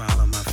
smile on my face.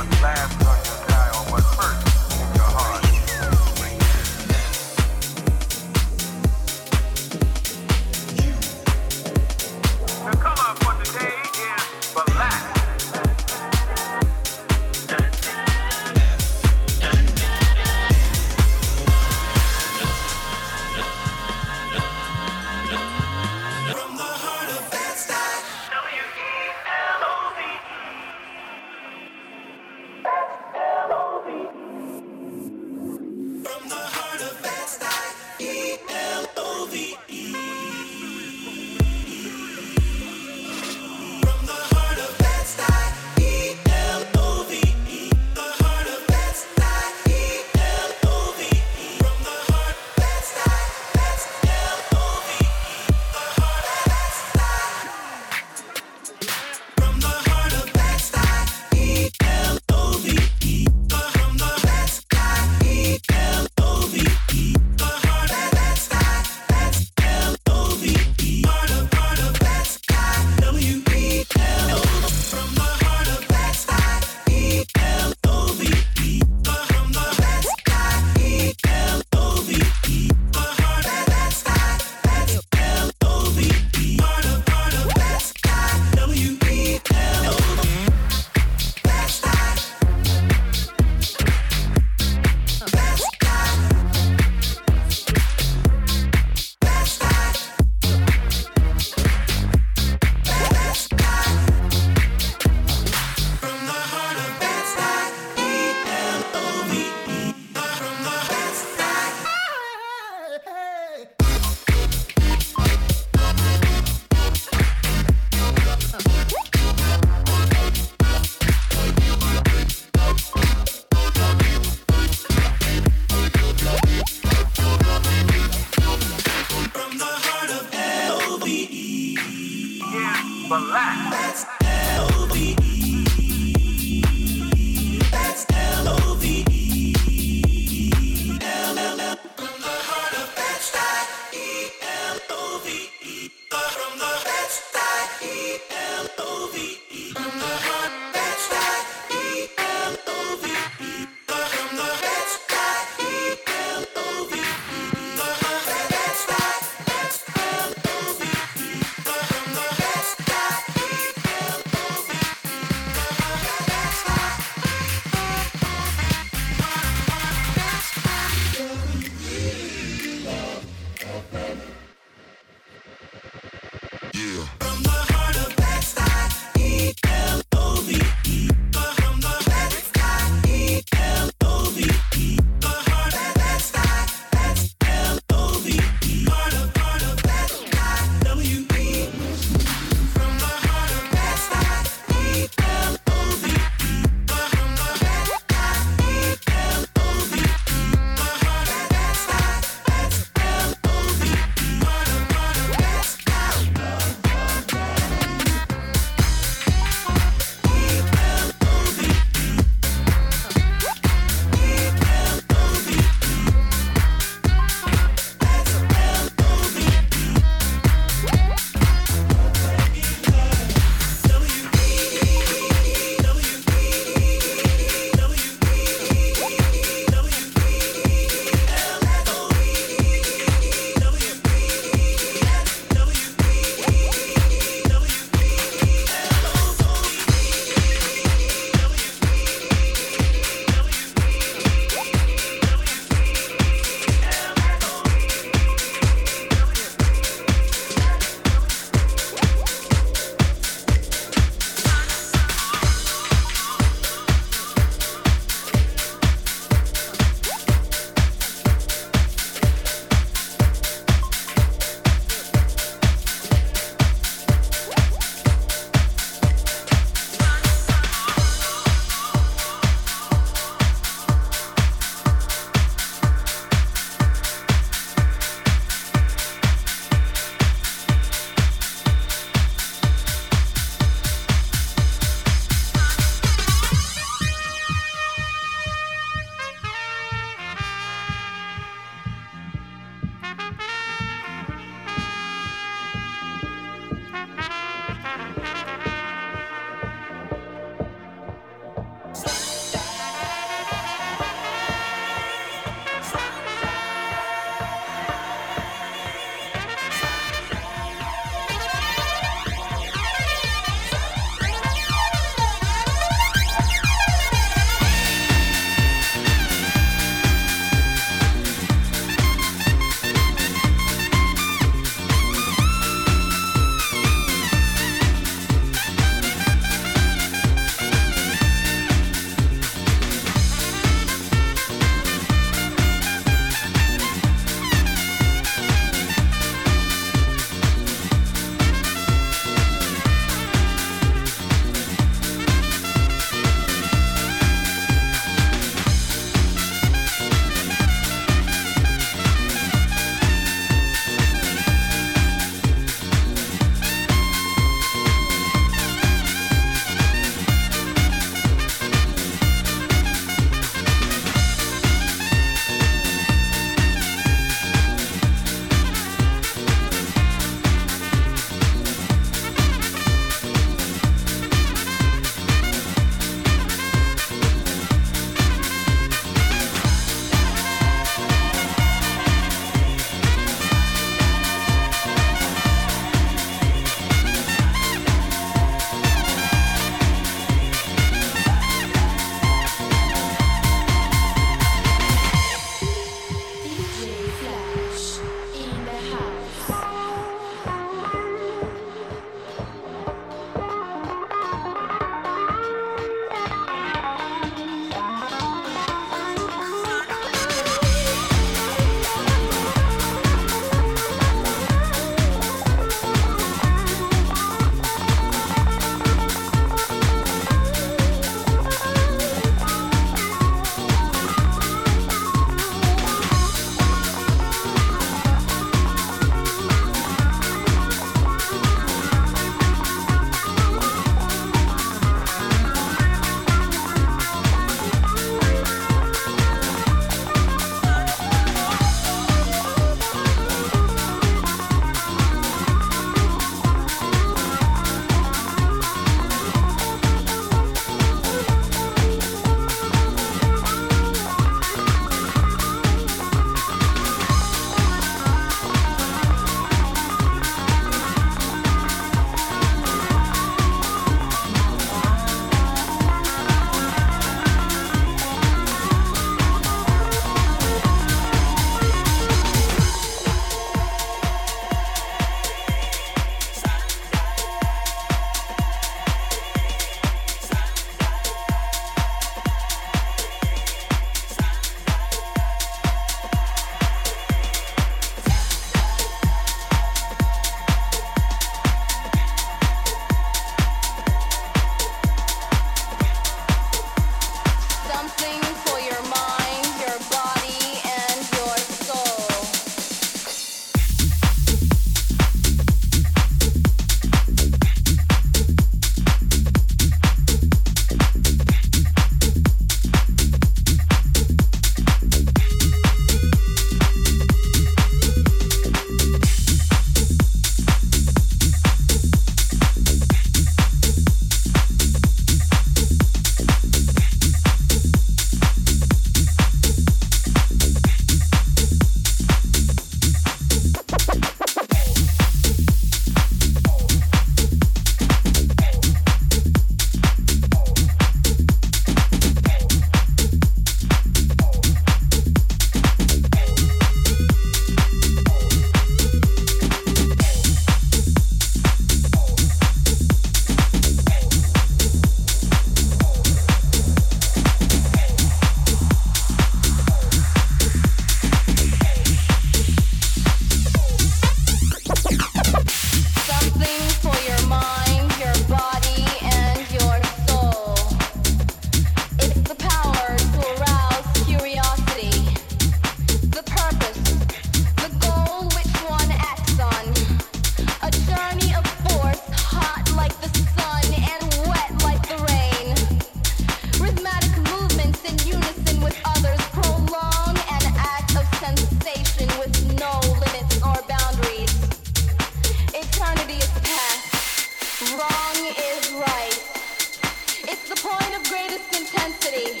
the point of greatest intensity,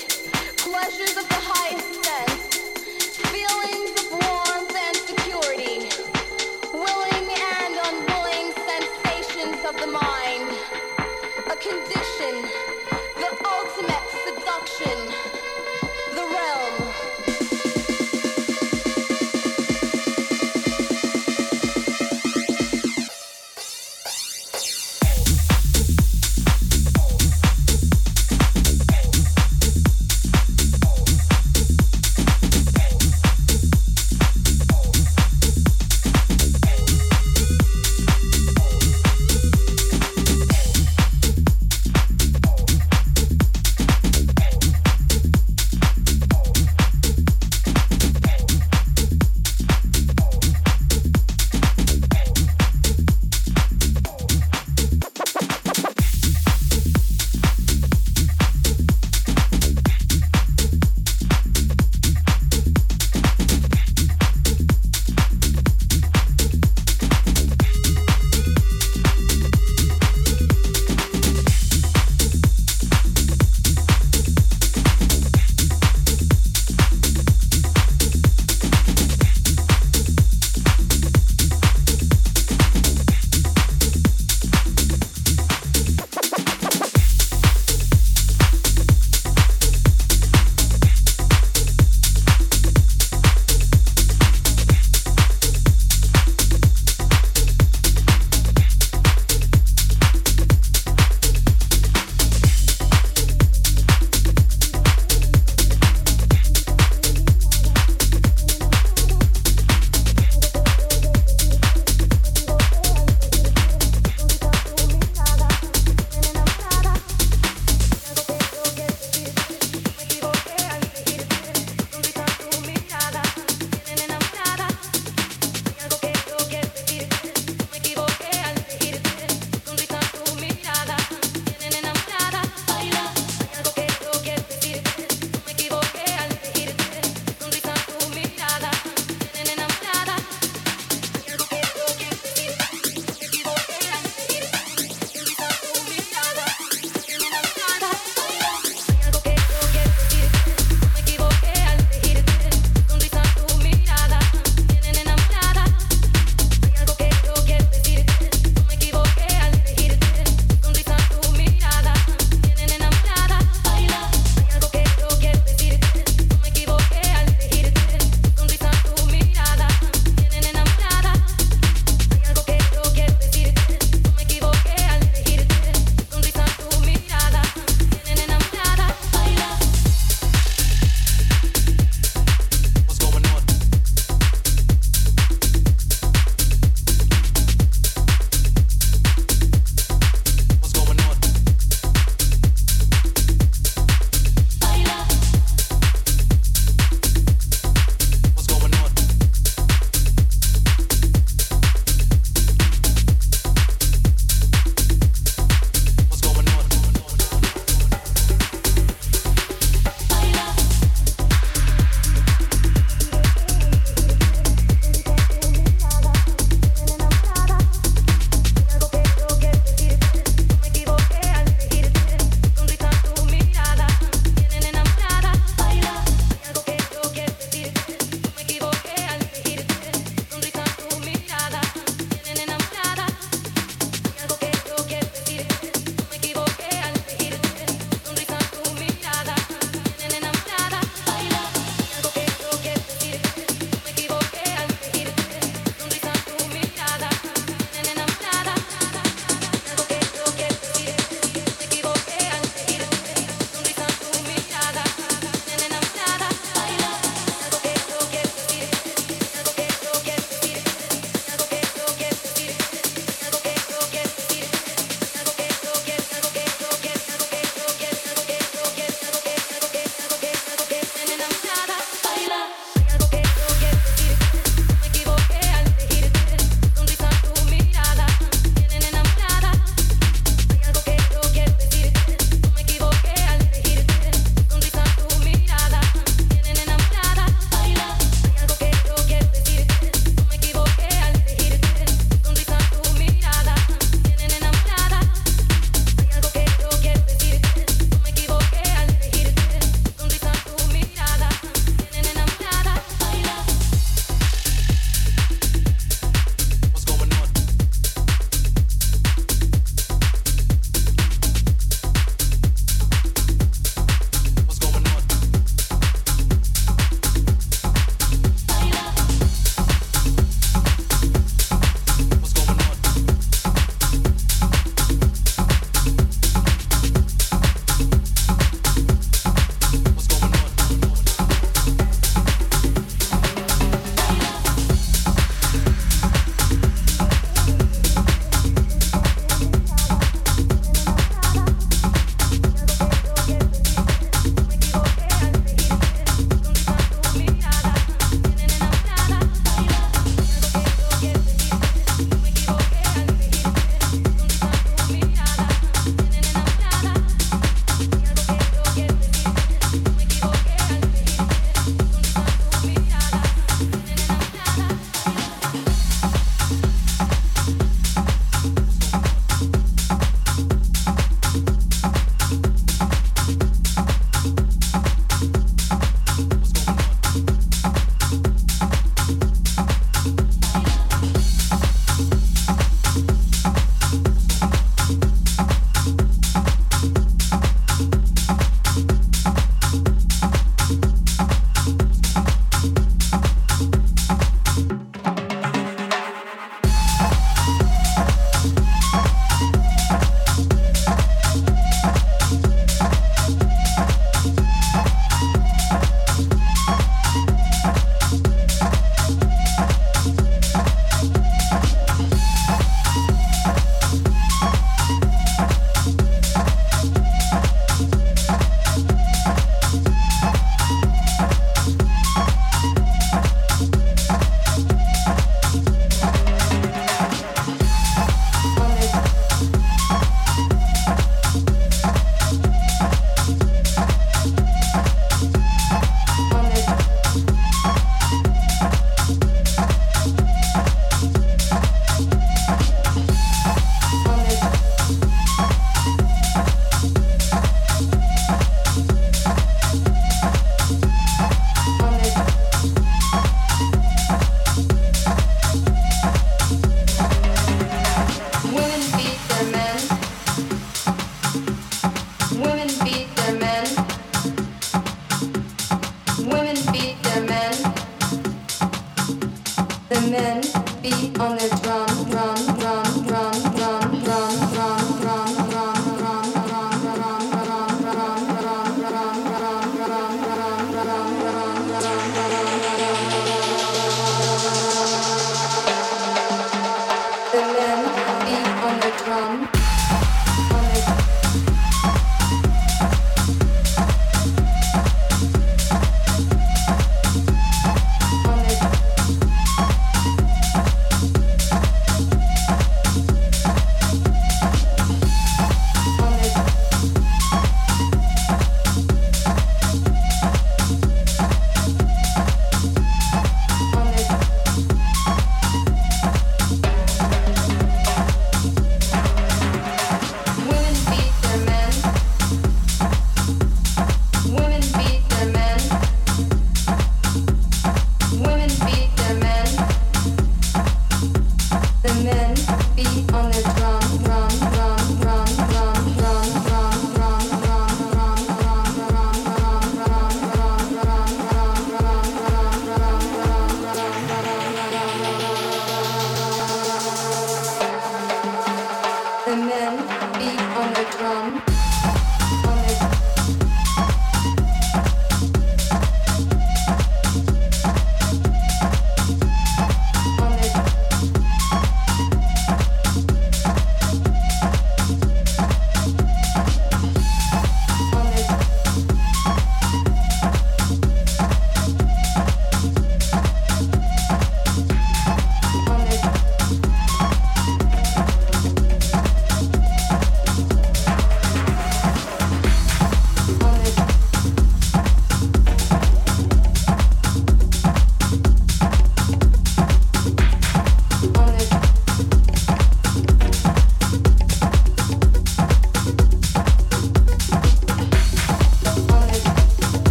pleasures of the highest sense.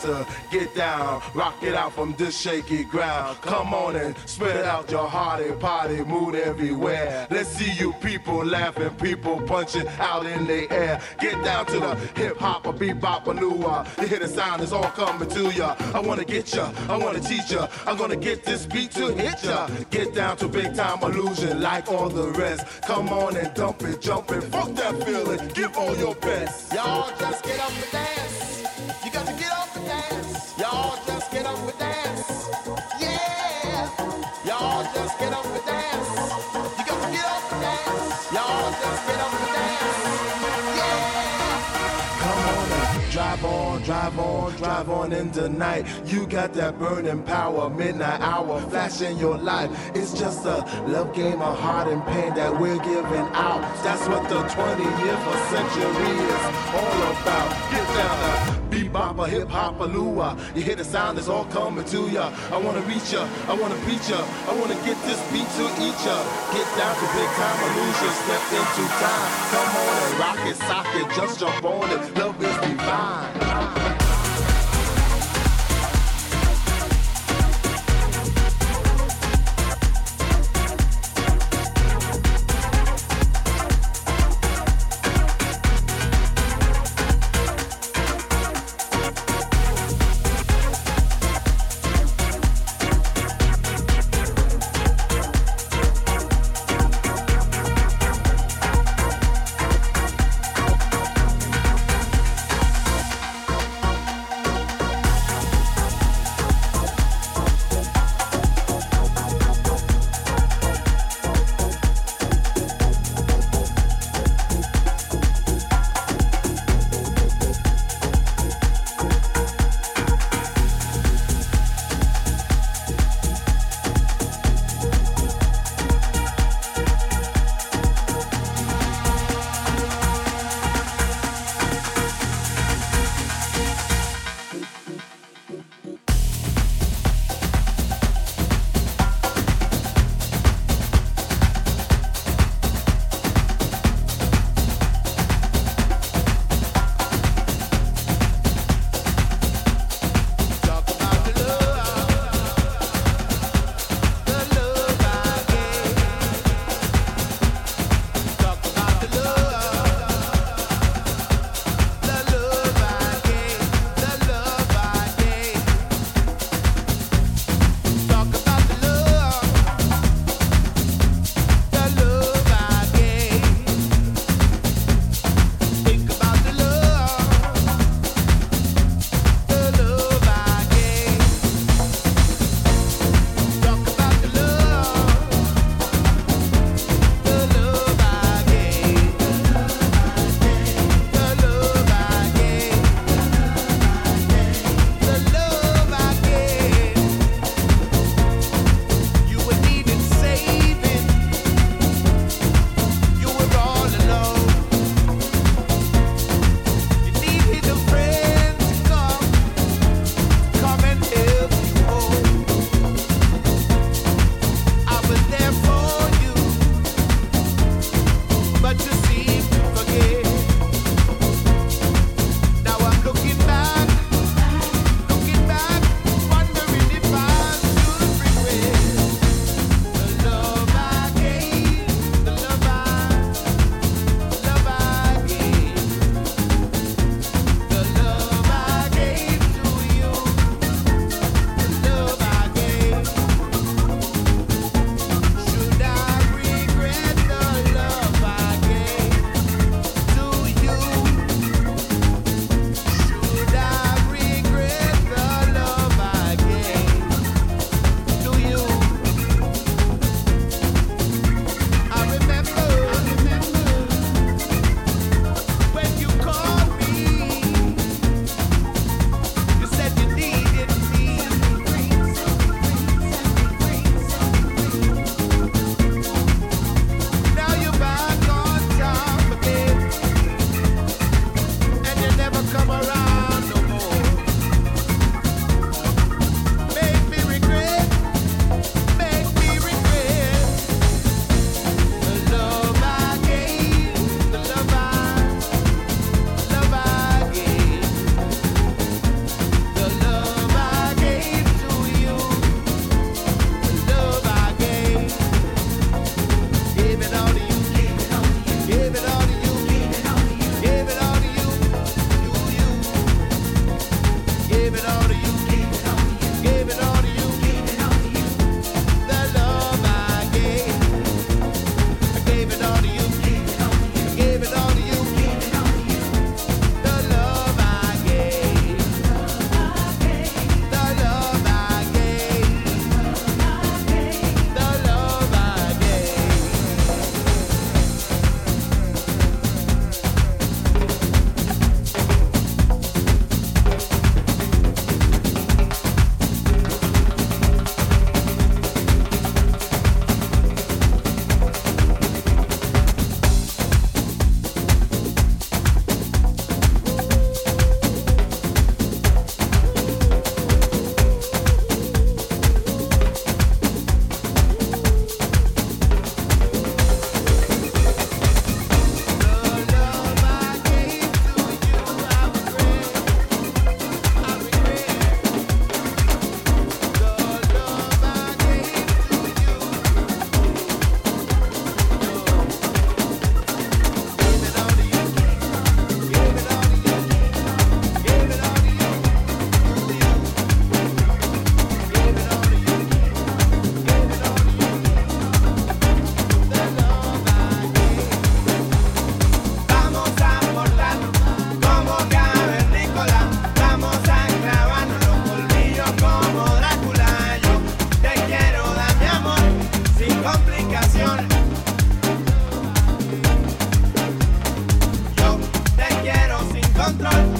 To get down, rock it out from this shaky ground. Come on and spread out your hearty party mood everywhere. Let's see you people laughing, people punching out in the air. Get down to the hip hop, a bebop, a new You hear the sound, it's all coming to ya. I wanna get ya, I wanna teach ya. I'm gonna get this beat to hit ya. Get down to big time illusion like all the rest. Come on and dump it, jump it, fuck that feeling. Give all your best. Y'all just get up and dance. Drive on, drive on, drive on in the night. You got that burning power, midnight hour, flashing your life. It's just a love game of heart and pain that we're giving out. That's what the 20th century is all about. Get down. Bebop, hip hop, lua. You hear the sound, it's all coming to ya. I wanna reach ya, I wanna beat ya, I wanna get this beat to each ya. Get down to big time illusion, step into time. Come on and rock it, sock it, just jump on it. Love is divine. control.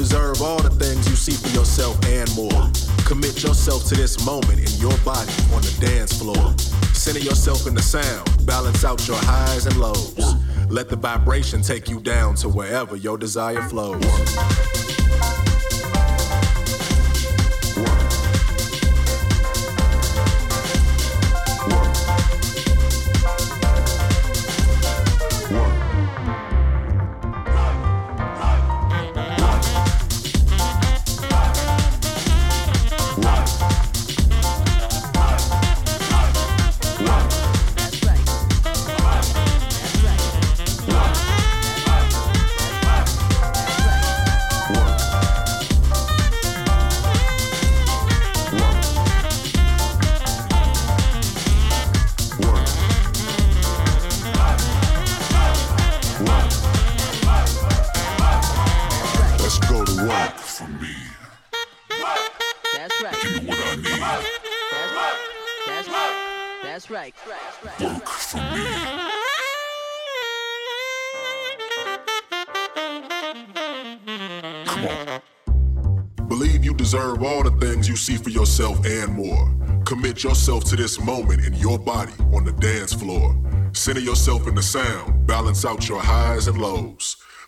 deserve all the things you see for yourself and more. Commit yourself to this moment in your body on the dance floor. Center yourself in the sound, balance out your highs and lows. Let the vibration take you down to wherever your desire flows. Commit yourself to this moment in your body on the dance floor. Center yourself in the sound, balance out your highs and lows.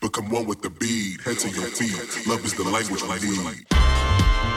Become one with the beat, head to your feet. Love is the language we need.